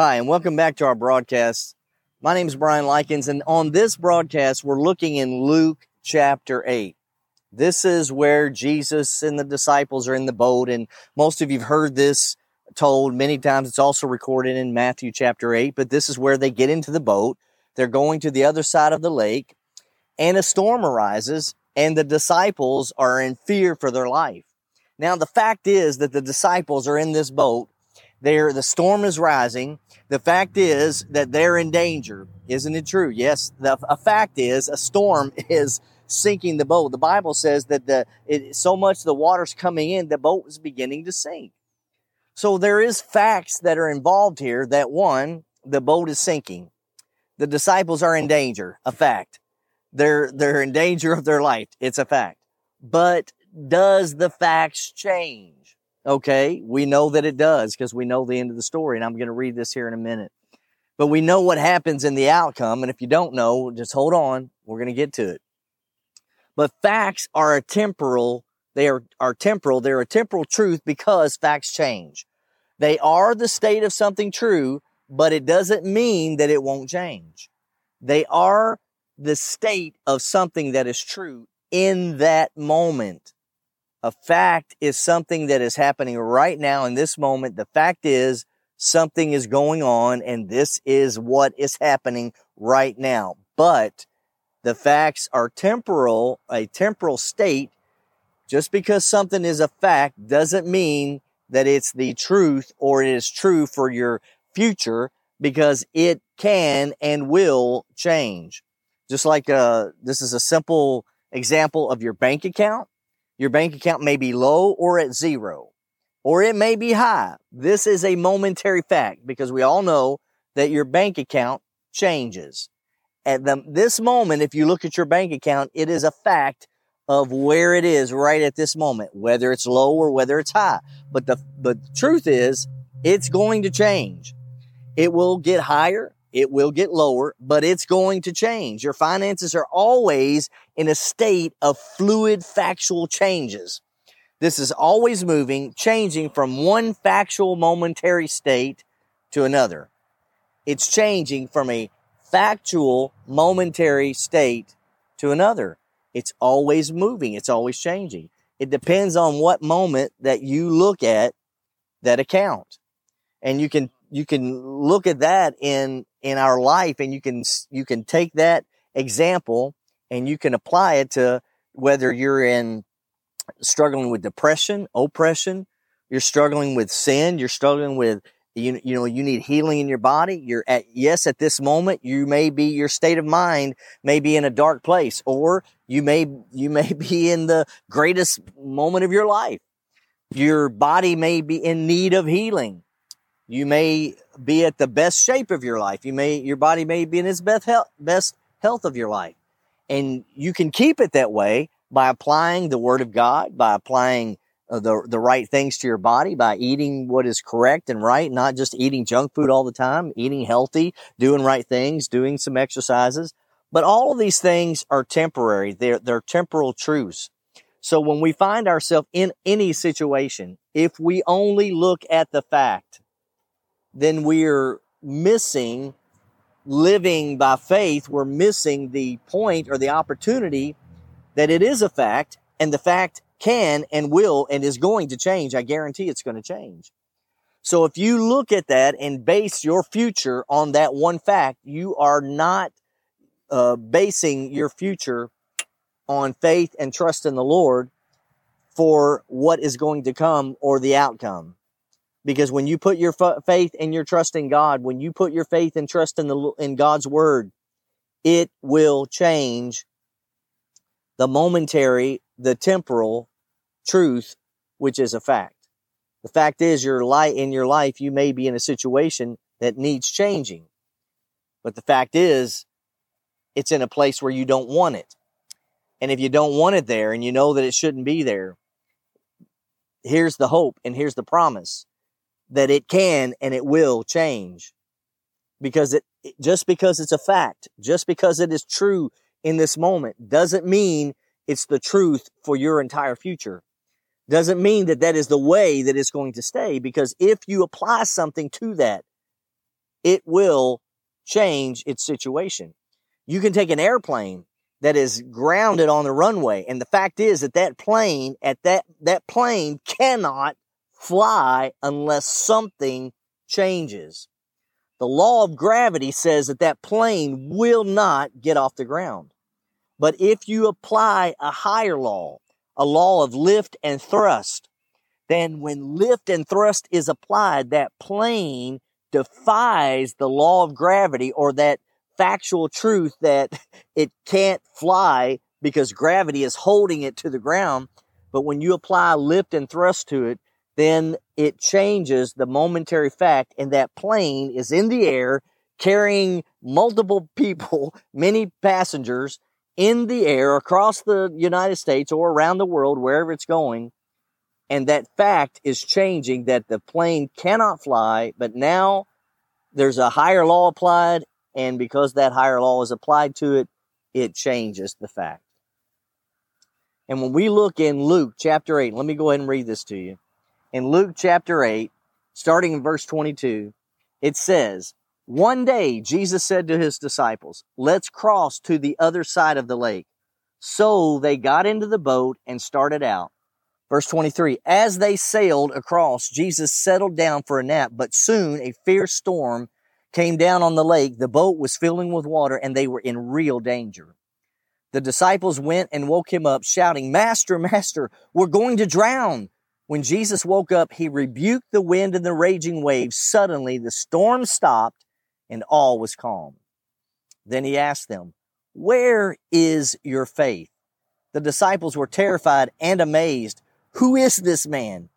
Hi, and welcome back to our broadcast. My name is Brian Likens, and on this broadcast, we're looking in Luke chapter 8. This is where Jesus and the disciples are in the boat, and most of you've heard this told many times. It's also recorded in Matthew chapter 8, but this is where they get into the boat. They're going to the other side of the lake, and a storm arises, and the disciples are in fear for their life. Now, the fact is that the disciples are in this boat there, the storm is rising. The fact is that they're in danger. Isn't it true? Yes. The a fact is a storm is sinking the boat. The Bible says that the it, so much the water's coming in, the boat is beginning to sink. So there is facts that are involved here. That one, the boat is sinking. The disciples are in danger. A fact. They're they're in danger of their life. It's a fact. But does the facts change? Okay, we know that it does because we know the end of the story, and I'm going to read this here in a minute. But we know what happens in the outcome, and if you don't know, just hold on. We're going to get to it. But facts are a temporal, they are, are temporal, they're a temporal truth because facts change. They are the state of something true, but it doesn't mean that it won't change. They are the state of something that is true in that moment. A fact is something that is happening right now in this moment. The fact is something is going on and this is what is happening right now. But the facts are temporal, a temporal state. Just because something is a fact doesn't mean that it's the truth or it is true for your future because it can and will change. Just like uh, this is a simple example of your bank account. Your bank account may be low or at zero, or it may be high. This is a momentary fact because we all know that your bank account changes. At the, this moment, if you look at your bank account, it is a fact of where it is right at this moment, whether it's low or whether it's high. But the, the truth is, it's going to change. It will get higher it will get lower, but it's going to change. Your finances are always in a state of fluid factual changes. This is always moving, changing from one factual momentary state to another. It's changing from a factual momentary state to another. It's always moving. It's always changing. It depends on what moment that you look at that account. And you can, you can look at that in in our life and you can you can take that example and you can apply it to whether you're in struggling with depression, oppression, you're struggling with sin, you're struggling with you, you know you need healing in your body you're at yes at this moment you may be your state of mind may be in a dark place or you may you may be in the greatest moment of your life. Your body may be in need of healing you may be at the best shape of your life. You may, your body may be in its best health, best health of your life. And you can keep it that way by applying the word of God, by applying uh, the, the right things to your body, by eating what is correct and right, not just eating junk food all the time, eating healthy, doing right things, doing some exercises. But all of these things are temporary. They're, they're temporal truths. So when we find ourselves in any situation, if we only look at the fact then we're missing living by faith. We're missing the point or the opportunity that it is a fact and the fact can and will and is going to change. I guarantee it's going to change. So if you look at that and base your future on that one fact, you are not uh, basing your future on faith and trust in the Lord for what is going to come or the outcome. Because when you put your faith and your trust in God, when you put your faith and trust in the in God's word, it will change the momentary, the temporal truth, which is a fact. The fact is, your light in your life, you may be in a situation that needs changing. But the fact is, it's in a place where you don't want it. And if you don't want it there and you know that it shouldn't be there, here's the hope and here's the promise that it can and it will change because it just because it's a fact, just because it is true in this moment doesn't mean it's the truth for your entire future. Doesn't mean that that is the way that it's going to stay because if you apply something to that, it will change its situation. You can take an airplane that is grounded on the runway. And the fact is that that plane at that, that plane cannot fly unless something changes. The law of gravity says that that plane will not get off the ground. But if you apply a higher law, a law of lift and thrust, then when lift and thrust is applied, that plane defies the law of gravity or that factual truth that it can't fly because gravity is holding it to the ground. But when you apply lift and thrust to it, then it changes the momentary fact and that plane is in the air carrying multiple people, many passengers in the air across the United States or around the world, wherever it's going. And that fact is changing that the plane cannot fly, but now there's a higher law applied. And because that higher law is applied to it, it changes the fact. And when we look in Luke chapter 8, let me go ahead and read this to you in Luke chapter 8, starting in verse 22, it says, One day Jesus said to his disciples, Let's cross to the other side of the lake. So they got into the boat and started out. Verse 23, as they sailed across, Jesus settled down for a nap, but soon a fierce storm came down on the lake. The boat was filling with water and they were in real danger. The disciples went and woke him up shouting, Master, Master, we're going to drown. When Jesus woke up, he rebuked the wind and the raging waves. Suddenly the storm stopped and all was calm. Then he asked them, Where is your faith? The disciples were terrified and amazed. Who is this man?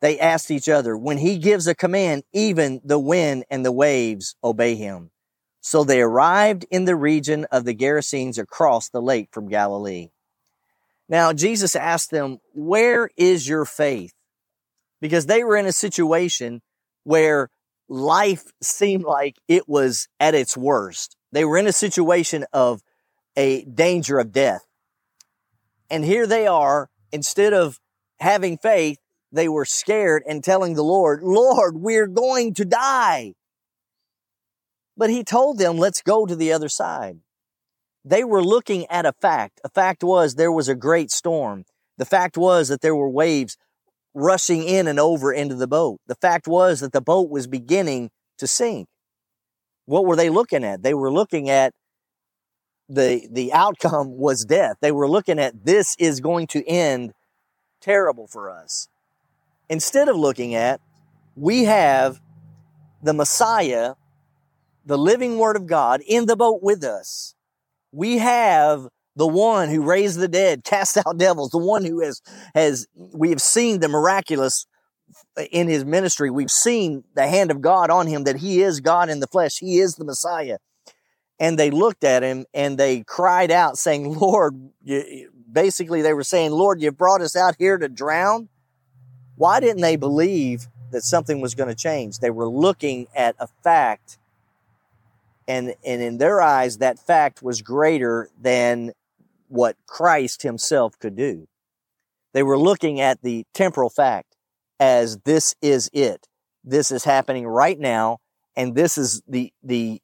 They asked each other, When he gives a command, even the wind and the waves obey him. So they arrived in the region of the Gerasenes across the lake from Galilee. Now, Jesus asked them, Where is your faith? Because they were in a situation where life seemed like it was at its worst. They were in a situation of a danger of death. And here they are, instead of having faith, they were scared and telling the Lord, Lord, we're going to die. But he told them, let's go to the other side. They were looking at a fact. A fact was there was a great storm. The fact was that there were waves rushing in and over into the boat. The fact was that the boat was beginning to sink. What were they looking at? They were looking at the, the outcome was death. They were looking at this is going to end terrible for us. Instead of looking at, we have the Messiah, the living word of God in the boat with us we have the one who raised the dead, cast out devils, the one who has, has, we have seen the miraculous in his ministry. We've seen the hand of God on him, that he is God in the flesh. He is the Messiah. And they looked at him and they cried out saying, Lord, basically they were saying, Lord, you brought us out here to drown. Why didn't they believe that something was going to change? They were looking at a fact and and in their eyes that fact was greater than what Christ himself could do. They were looking at the temporal fact as this is it. This is happening right now and this is the the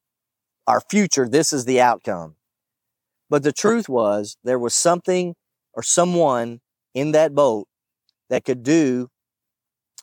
our future, this is the outcome. But the truth was there was something or someone in that boat that could do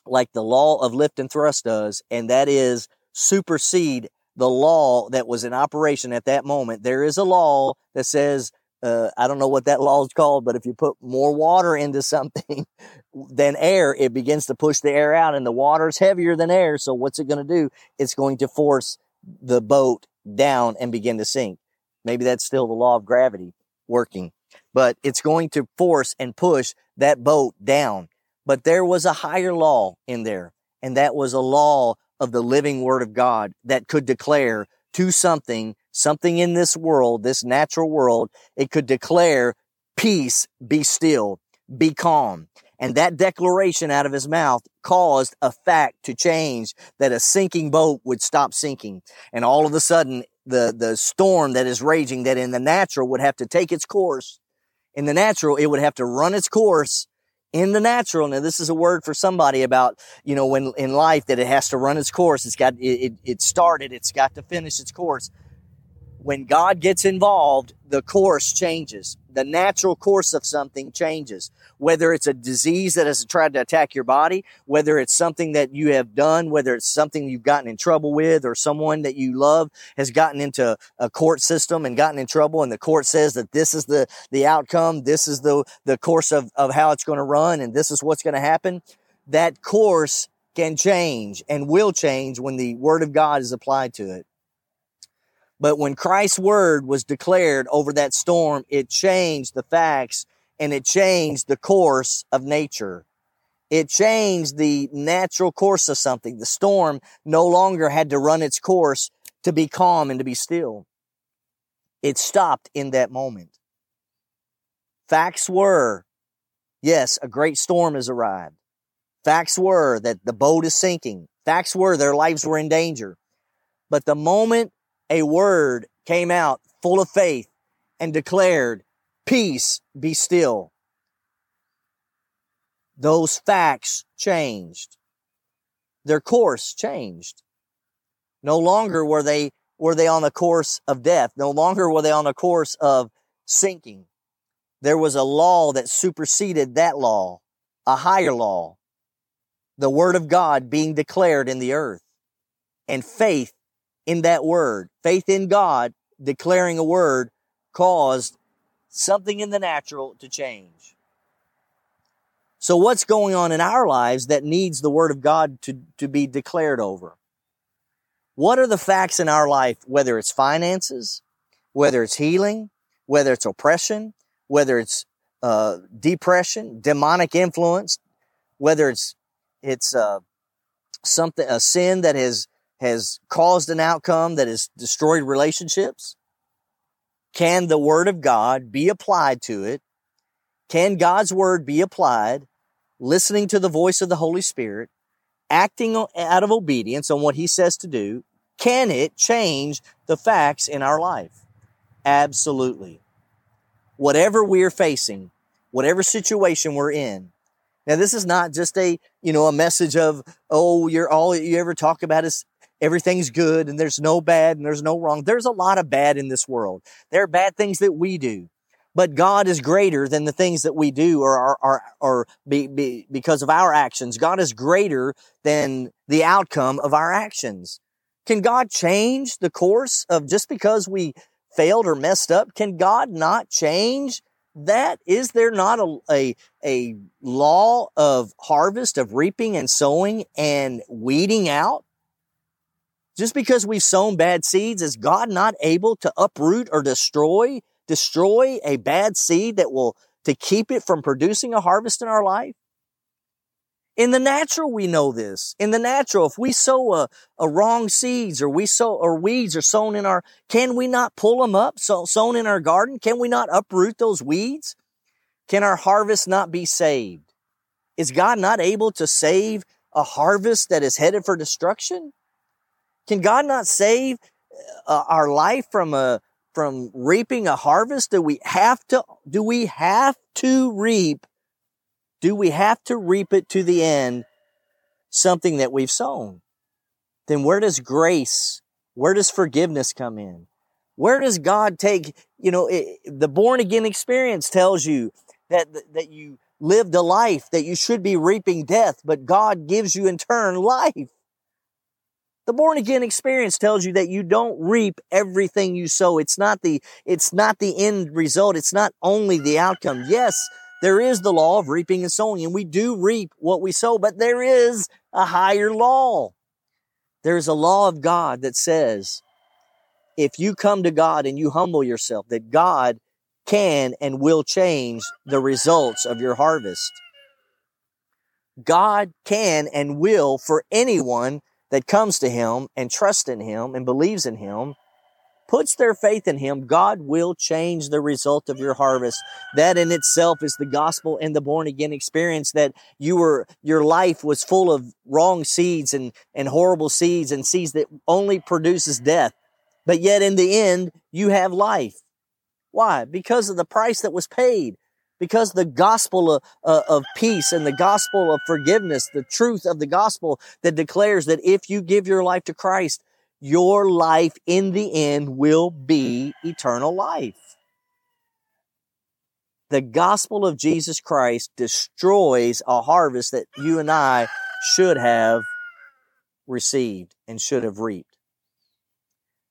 like the law of lift and thrust does, and that is supersede the law that was in operation at that moment. There is a law that says, uh, I don't know what that law is called, but if you put more water into something than air, it begins to push the air out and the water is heavier than air. So what's it going to do? It's going to force the boat down and begin to sink. Maybe that's still the law of gravity working, but it's going to force and push that boat down. But there was a higher law in there, and that was a law of the living word of God that could declare to something, something in this world, this natural world, it could declare peace, be still, be calm. And that declaration out of his mouth caused a fact to change that a sinking boat would stop sinking. And all of a sudden, the, the storm that is raging that in the natural would have to take its course. In the natural, it would have to run its course in the natural. Now, this is a word for somebody about, you know, when in life that it has to run its course. It's got, it, it, started. It's got to finish its course. When God gets involved, the course changes. The natural course of something changes. Whether it's a disease that has tried to attack your body, whether it's something that you have done, whether it's something you've gotten in trouble with, or someone that you love has gotten into a court system and gotten in trouble, and the court says that this is the, the outcome, this is the, the course of, of how it's going to run, and this is what's going to happen. That course can change and will change when the word of God is applied to it. But when Christ's word was declared over that storm, it changed the facts and it changed the course of nature. It changed the natural course of something. The storm no longer had to run its course to be calm and to be still. It stopped in that moment. Facts were, yes, a great storm has arrived. Facts were that the boat is sinking. Facts were their lives were in danger. But the moment a word came out full of faith and declared, Peace, be still. Those facts changed. Their course changed. No longer were they, were they on the course of death. No longer were they on the course of sinking. There was a law that superseded that law, a higher law. The word of God being declared in the earth and faith in that word. Faith in God, declaring a word, caused something in the natural to change. So what's going on in our lives that needs the word of God to, to be declared over? What are the facts in our life, whether it's finances, whether it's healing, whether it's oppression, whether it's uh, depression, demonic influence, whether it's it's uh, something a sin that has has caused an outcome that has destroyed relationships? Can the word of God be applied to it? Can God's word be applied, listening to the voice of the Holy Spirit, acting out of obedience on what he says to do? Can it change the facts in our life? Absolutely. Whatever we're facing, whatever situation we're in, now, this is not just a, you know, a message of, oh, you're all you ever talk about is everything's good and there's no bad and there's no wrong. There's a lot of bad in this world. There are bad things that we do, but God is greater than the things that we do or are, or be, be, because of our actions. God is greater than the outcome of our actions. Can God change the course of just because we failed or messed up? Can God not change that? Is there not a, a, a law of harvest, of reaping and sowing and weeding out? Just because we've sown bad seeds, is God not able to uproot or destroy, destroy a bad seed that will, to keep it from producing a harvest in our life? In the natural, we know this. In the natural, if we sow a, a wrong seeds or we sow, or weeds are sown in our, can we not pull them up, so, sown in our garden? Can we not uproot those weeds? Can our harvest not be saved? Is God not able to save a harvest that is headed for destruction? Can God not save uh, our life from a from reaping a harvest? Do we have to do we have to reap do we have to reap it to the end something that we've sown? Then where does grace, where does forgiveness come in? Where does God take, you know, it, the born again experience tells you that, that you lived a life that you should be reaping death, but God gives you in turn life. The born again experience tells you that you don't reap everything you sow. It's not the, it's not the end result. It's not only the outcome. Yes, there is the law of reaping and sowing, and we do reap what we sow, but there is a higher law. There is a law of God that says, if you come to God and you humble yourself, that God can and will change the results of your harvest. God can and will for anyone that comes to Him and trusts in Him and believes in Him puts their faith in Him, God will change the result of your harvest. That in itself is the gospel and the born again experience that you were, your life was full of wrong seeds and, and horrible seeds and seeds that only produces death. But yet in the end, you have life. Why? Because of the price that was paid. Because the gospel of, uh, of peace and the gospel of forgiveness, the truth of the gospel that declares that if you give your life to Christ, your life in the end will be eternal life. The gospel of Jesus Christ destroys a harvest that you and I should have received and should have reaped.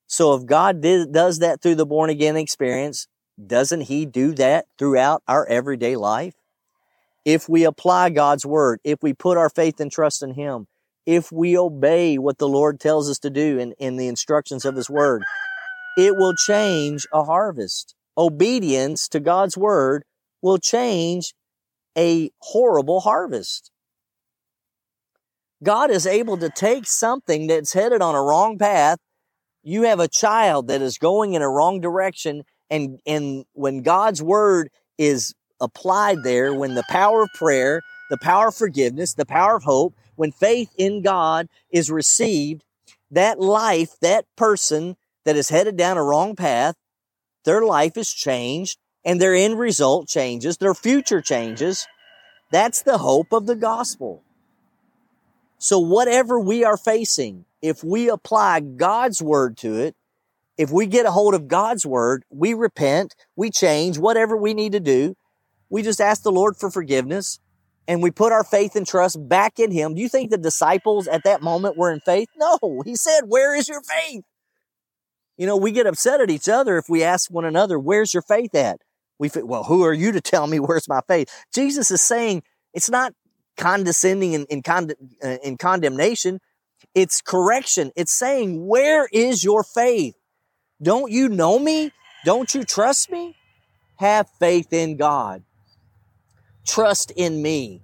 So if God did, does that through the born again experience, doesn't he do that throughout our everyday life? If we apply God's word, if we put our faith and trust in him, if we obey what the Lord tells us to do in, in the instructions of his word, it will change a harvest. Obedience to God's word will change a horrible harvest. God is able to take something that's headed on a wrong path. You have a child that is going in a wrong direction and, and when God's word is applied there, when the power of prayer, the power of forgiveness, the power of hope, when faith in God is received, that life, that person that is headed down a wrong path, their life is changed and their end result changes, their future changes. That's the hope of the gospel. So whatever we are facing, if we apply God's word to it, if we get a hold of God's word, we repent, we change, whatever we need to do. We just ask the Lord for forgiveness and we put our faith and trust back in Him. Do you think the disciples at that moment were in faith? No. He said, Where is your faith? You know, we get upset at each other if we ask one another, Where's your faith at? We say, Well, who are you to tell me where's my faith? Jesus is saying it's not condescending in, in, uh, in condemnation, it's correction. It's saying, Where is your faith? Don't you know me? Don't you trust me? Have faith in God. Trust in me.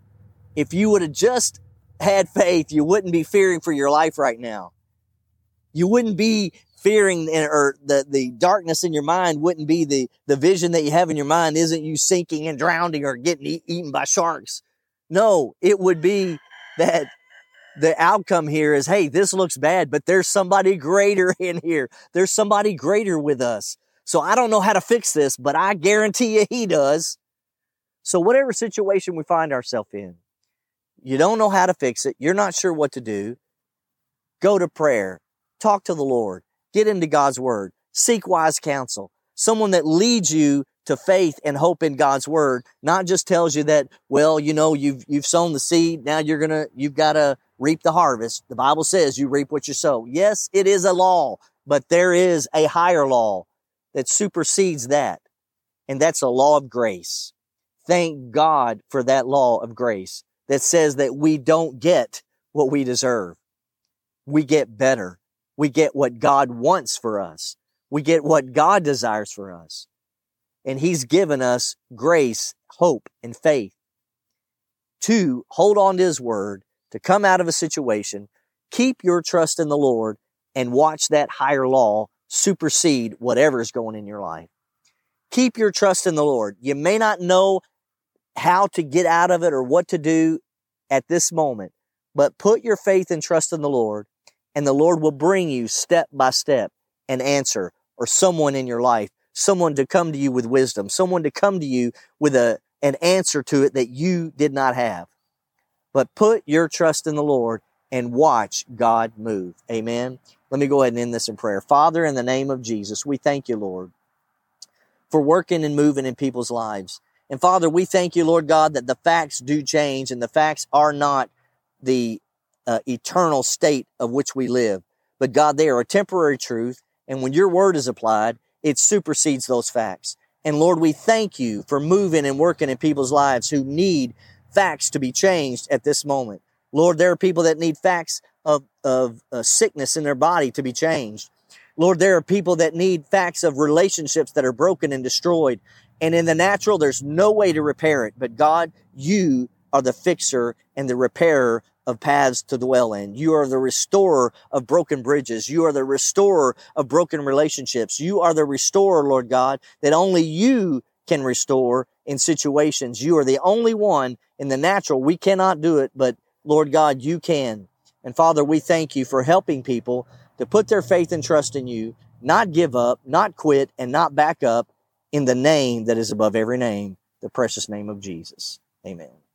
If you would have just had faith, you wouldn't be fearing for your life right now. You wouldn't be fearing or the, the darkness in your mind wouldn't be the, the vision that you have in your mind isn't you sinking and drowning or getting eaten by sharks. No, it would be that the outcome here is, hey, this looks bad, but there's somebody greater in here. There's somebody greater with us. So I don't know how to fix this, but I guarantee you he does. So whatever situation we find ourselves in, you don't know how to fix it. You're not sure what to do. Go to prayer. Talk to the Lord. Get into God's word. Seek wise counsel. Someone that leads you to faith and hope in God's word, not just tells you that, well, you know, you've, you've sown the seed. Now you're going to, you've got to reap the harvest. The Bible says you reap what you sow. Yes, it is a law, but there is a higher law that supersedes that. And that's a law of grace. Thank God for that law of grace that says that we don't get what we deserve. We get better. We get what God wants for us. We get what God desires for us. And He's given us grace, hope, and faith to hold on to His word to come out of a situation, keep your trust in the Lord and watch that higher law supersede whatever is going in your life. Keep your trust in the Lord. You may not know how to get out of it or what to do at this moment, but put your faith and trust in the Lord and the Lord will bring you step by step an answer or someone in your life, someone to come to you with wisdom, someone to come to you with a, an answer to it that you did not have. But put your trust in the Lord and watch God move. Amen. Let me go ahead and end this in prayer. Father, in the name of Jesus, we thank you, Lord, for working and moving in people's lives. And Father, we thank you, Lord God, that the facts do change and the facts are not the uh, eternal state of which we live. But God, they are a temporary truth. And when your word is applied, it supersedes those facts. And Lord, we thank you for moving and working in people's lives who need facts to be changed at this moment. Lord, there are people that need facts of, of uh, sickness in their body to be changed. Lord, there are people that need facts of relationships that are broken and destroyed. And in the natural, there's no way to repair it. But God, you are the fixer and the repairer of paths to dwell in. You are the restorer of broken bridges. You are the restorer of broken relationships. You are the restorer, Lord God, that only you can restore in situations. You are the only one in the natural. We cannot do it, but Lord God, you can. And Father, we thank you for helping people to put their faith and trust in you, not give up, not quit, and not back up in the name that is above every name, the precious name of Jesus. Amen.